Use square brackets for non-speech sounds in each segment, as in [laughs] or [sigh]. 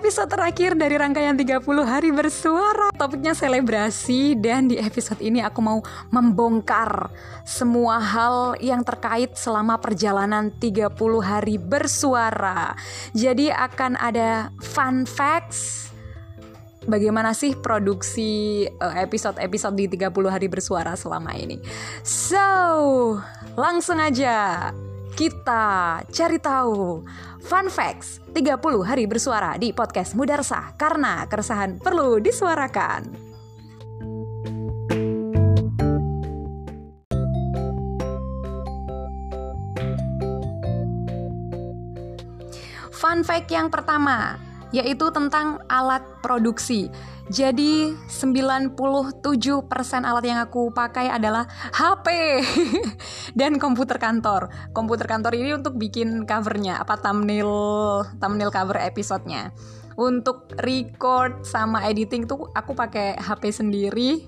episode terakhir dari rangkaian 30 hari bersuara. Topiknya selebrasi dan di episode ini aku mau membongkar Semua hal yang terkait selama perjalanan 30 hari bersuara. Jadi akan ada fun facts bagaimana sih produksi eh, episode-episode di 30 hari bersuara selama ini. So, langsung aja kita cari tahu fun facts 30 hari bersuara di podcast Mudarsah karena keresahan perlu disuarakan. Fun fact yang pertama, yaitu tentang alat produksi. Jadi 97% alat yang aku pakai adalah HP [laughs] dan komputer kantor. Komputer kantor ini untuk bikin covernya, apa thumbnail thumbnail cover episodenya. Untuk record sama editing tuh aku pakai HP sendiri.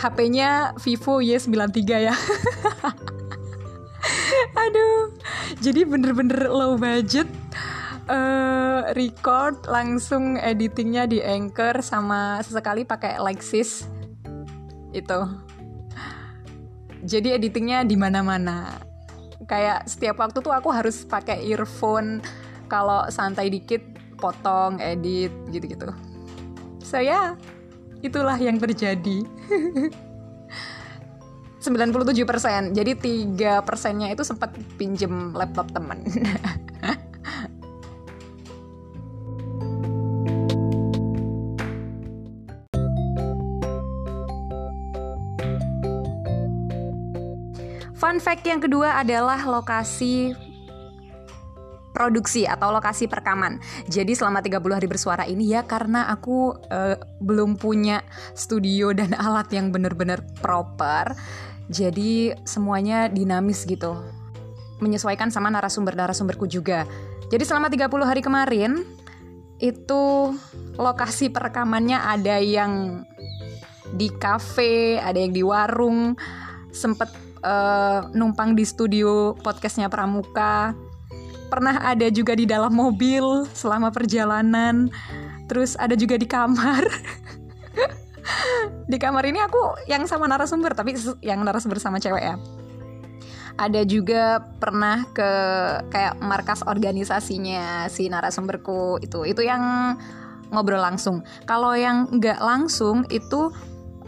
HP-nya Vivo Y93 ya. [laughs] Aduh. Jadi bener-bener low budget uh, record langsung editingnya di Anchor sama sesekali pakai Lexis itu. Jadi editingnya di mana-mana. Kayak setiap waktu tuh aku harus pakai earphone kalau santai dikit potong, edit gitu-gitu. So ya, yeah, itulah yang terjadi. [laughs] 97% Jadi 3 persennya itu sempat pinjem laptop temen [laughs] Fun fact yang kedua adalah lokasi produksi atau lokasi perekaman. Jadi selama 30 hari bersuara ini ya karena aku uh, belum punya studio dan [laughs] alat yang benar-benar proper. Jadi semuanya dinamis gitu. Menyesuaikan sama narasumber-narasumberku juga. Jadi selama 30 hari kemarin itu lokasi perekamannya ada yang di kafe, ada yang di warung, sempet uh, numpang di studio podcastnya Pramuka. Pernah ada juga di dalam mobil selama perjalanan. Terus ada juga di kamar. [laughs] Di kamar ini aku yang sama narasumber tapi yang narasumber sama cewek ya. Ada juga pernah ke kayak markas organisasinya si narasumberku itu. Itu yang ngobrol langsung. Kalau yang nggak langsung itu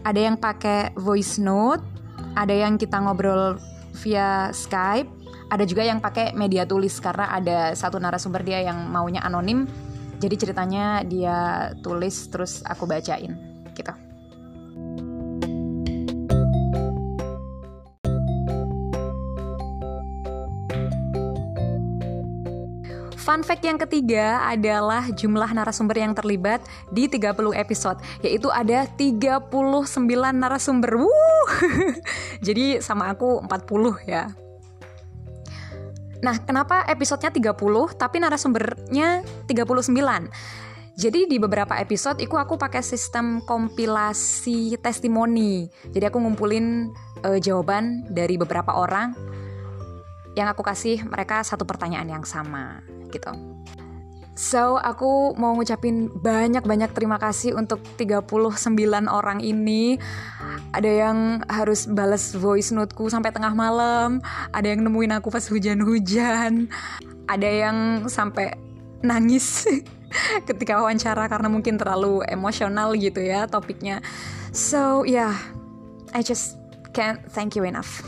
ada yang pakai voice note ada yang kita ngobrol via Skype, ada juga yang pakai media tulis karena ada satu narasumber dia yang maunya anonim. Jadi ceritanya dia tulis terus aku bacain gitu. Fun fact yang ketiga adalah jumlah narasumber yang terlibat di 30 episode, yaitu ada 39 narasumber. [laughs] Jadi sama aku 40 ya. Nah, kenapa episodenya 30 tapi narasumbernya 39? Jadi di beberapa episode itu aku pakai sistem kompilasi testimoni. Jadi aku ngumpulin uh, jawaban dari beberapa orang yang aku kasih mereka satu pertanyaan yang sama gitu. So, aku mau ngucapin banyak-banyak terima kasih untuk 39 orang ini. Ada yang harus balas voice noteku sampai tengah malam, ada yang nemuin aku pas hujan-hujan, ada yang sampai nangis [laughs] ketika wawancara karena mungkin terlalu emosional gitu ya topiknya. So, yeah, I just can't thank you enough.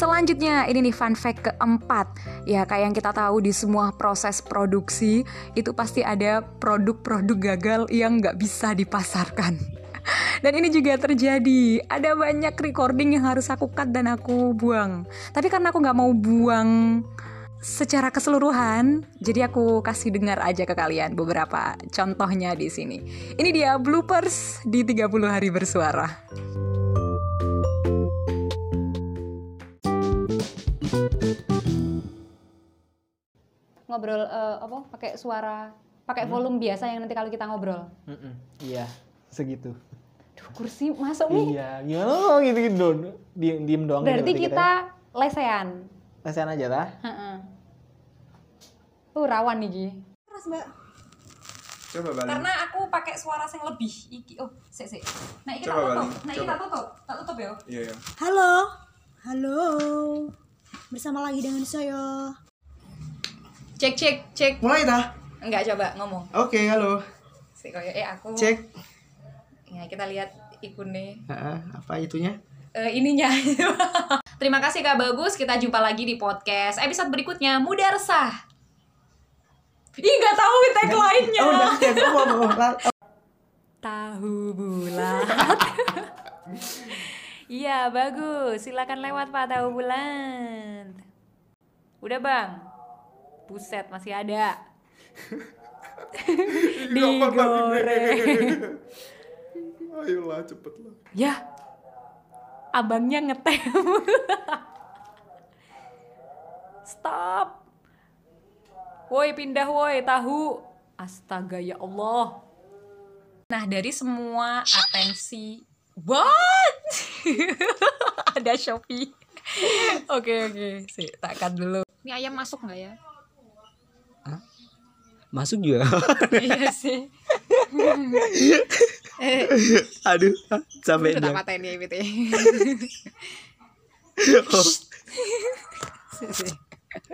Selanjutnya, ini nih fun fact keempat. Ya, kayak yang kita tahu di semua proses produksi, itu pasti ada produk-produk gagal yang nggak bisa dipasarkan. [laughs] Dan ini juga terjadi. Ada banyak recording yang harus aku cut dan aku buang. Tapi karena aku nggak mau buang secara keseluruhan, jadi aku kasih dengar aja ke kalian beberapa contohnya di sini. Ini dia bloopers di 30 hari bersuara. Ngobrol uh, apa pakai suara pakai hmm. volume biasa yang nanti kalau kita ngobrol Mm-mm. iya segitu kursi masuk nih Iya, gimana lo gitu gitu dong. Diem, diem doang. gitu berarti berarti kita lesehan Lesehan aja lah. Heeh. tuh rawan nih Gi Terus mbak. Coba balik. karena aku pakai suara yang lebih iki oh sik sik nah iki tak tutup nah iki tak tutup tak tutup ya Iya, iya. Halo. Halo. Bersama lagi dengan saya. Cek cek cek Mulai dah. enggak coba ngomong Oke, halo. sik koyo eh aku Cek. ya kita lihat ikunnya Heeh, apa itunya? eh, ininya. [laughs] Terima kasih Kak Bagus. Kita jumpa lagi di podcast episode berikutnya Muda Resah. Ih nggak tahu tagline-nya. Oh, udah. Ya, gua mau mau- [laughs] Tahu bulat. [laughs] Iya bagus. Silakan lewat Pak Tahu bulat. Udah bang. Buset masih ada. [laughs] Digoreng. Ayolah, cepet lah. Ya, abangnya ngetem. [laughs] Stop. Woi pindah woi tahu. Astaga ya Allah. Nah dari semua atensi What? [laughs] Ada Shopee. Oke oke, sih takkan dulu. Ini ayam masuk nggak ya? Masuk juga. iya sih. [laughs] eh, Aduh, sampai udah tak dia. paten ya BT. [laughs]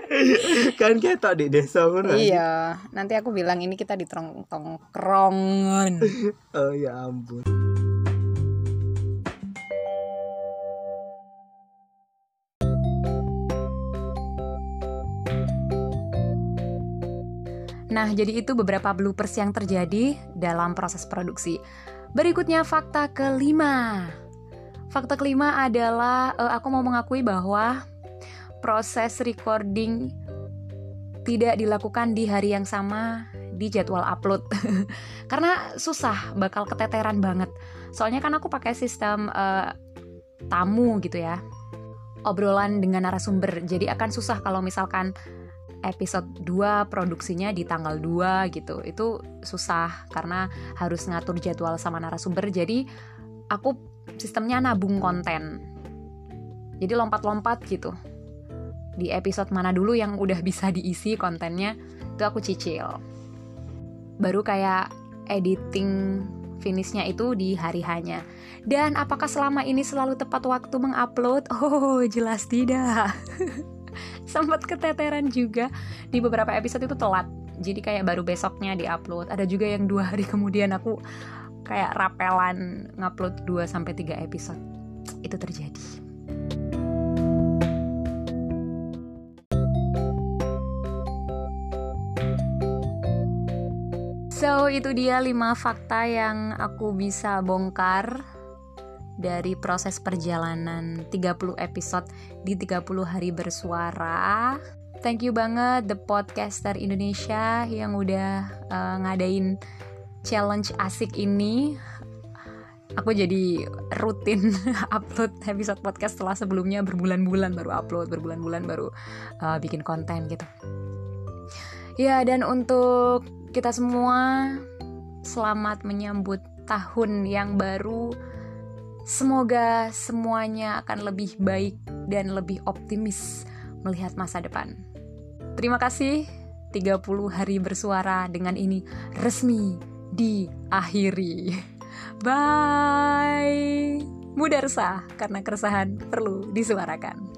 [laughs] kan ketok di desa ngono. Iya, nanti aku bilang ini kita di tongkrongan. Oh ya ampun. Nah, jadi itu beberapa bloopers yang terjadi dalam proses produksi. Berikutnya fakta kelima. Fakta kelima adalah eh, aku mau mengakui bahwa proses recording tidak dilakukan di hari yang sama di jadwal upload. [laughs] Karena susah, bakal keteteran banget. Soalnya kan aku pakai sistem eh, tamu gitu ya. Obrolan dengan narasumber. Jadi akan susah kalau misalkan episode 2 produksinya di tanggal 2 gitu. Itu susah karena harus ngatur jadwal sama narasumber. Jadi aku sistemnya nabung konten. Jadi lompat-lompat gitu. Di episode mana dulu yang udah bisa diisi kontennya, itu aku cicil. Baru kayak editing finishnya itu di hari hanya. Dan apakah selama ini selalu tepat waktu mengupload? [laughs] Oh, jelas tidak. [laughs] [laughs] sempat keteteran juga. Di beberapa episode itu telat. Jadi kayak baru besoknya diupload. Ada juga yang dua hari kemudian aku kayak rapelan ngupload 2 sampai 3 episode. Itu terjadi. So itu dia 5 fakta yang aku bisa bongkar dari proses perjalanan 30 episode di 30 hari bersuara. Thank you banget The Podcaster Indonesia yang udah uh, ngadain challenge asik ini. Aku jadi rutin [laughs] upload episode podcast setelah sebelumnya berbulan-bulan baru upload, berbulan-bulan baru uh, bikin konten gitu. Ya, dan untuk kita semua selamat menyambut tahun yang baru. Semoga semuanya akan lebih baik dan lebih optimis melihat masa depan. Terima kasih 30 hari bersuara dengan ini resmi diakhiri. Bye. Mudarsa karena keresahan perlu disuarakan.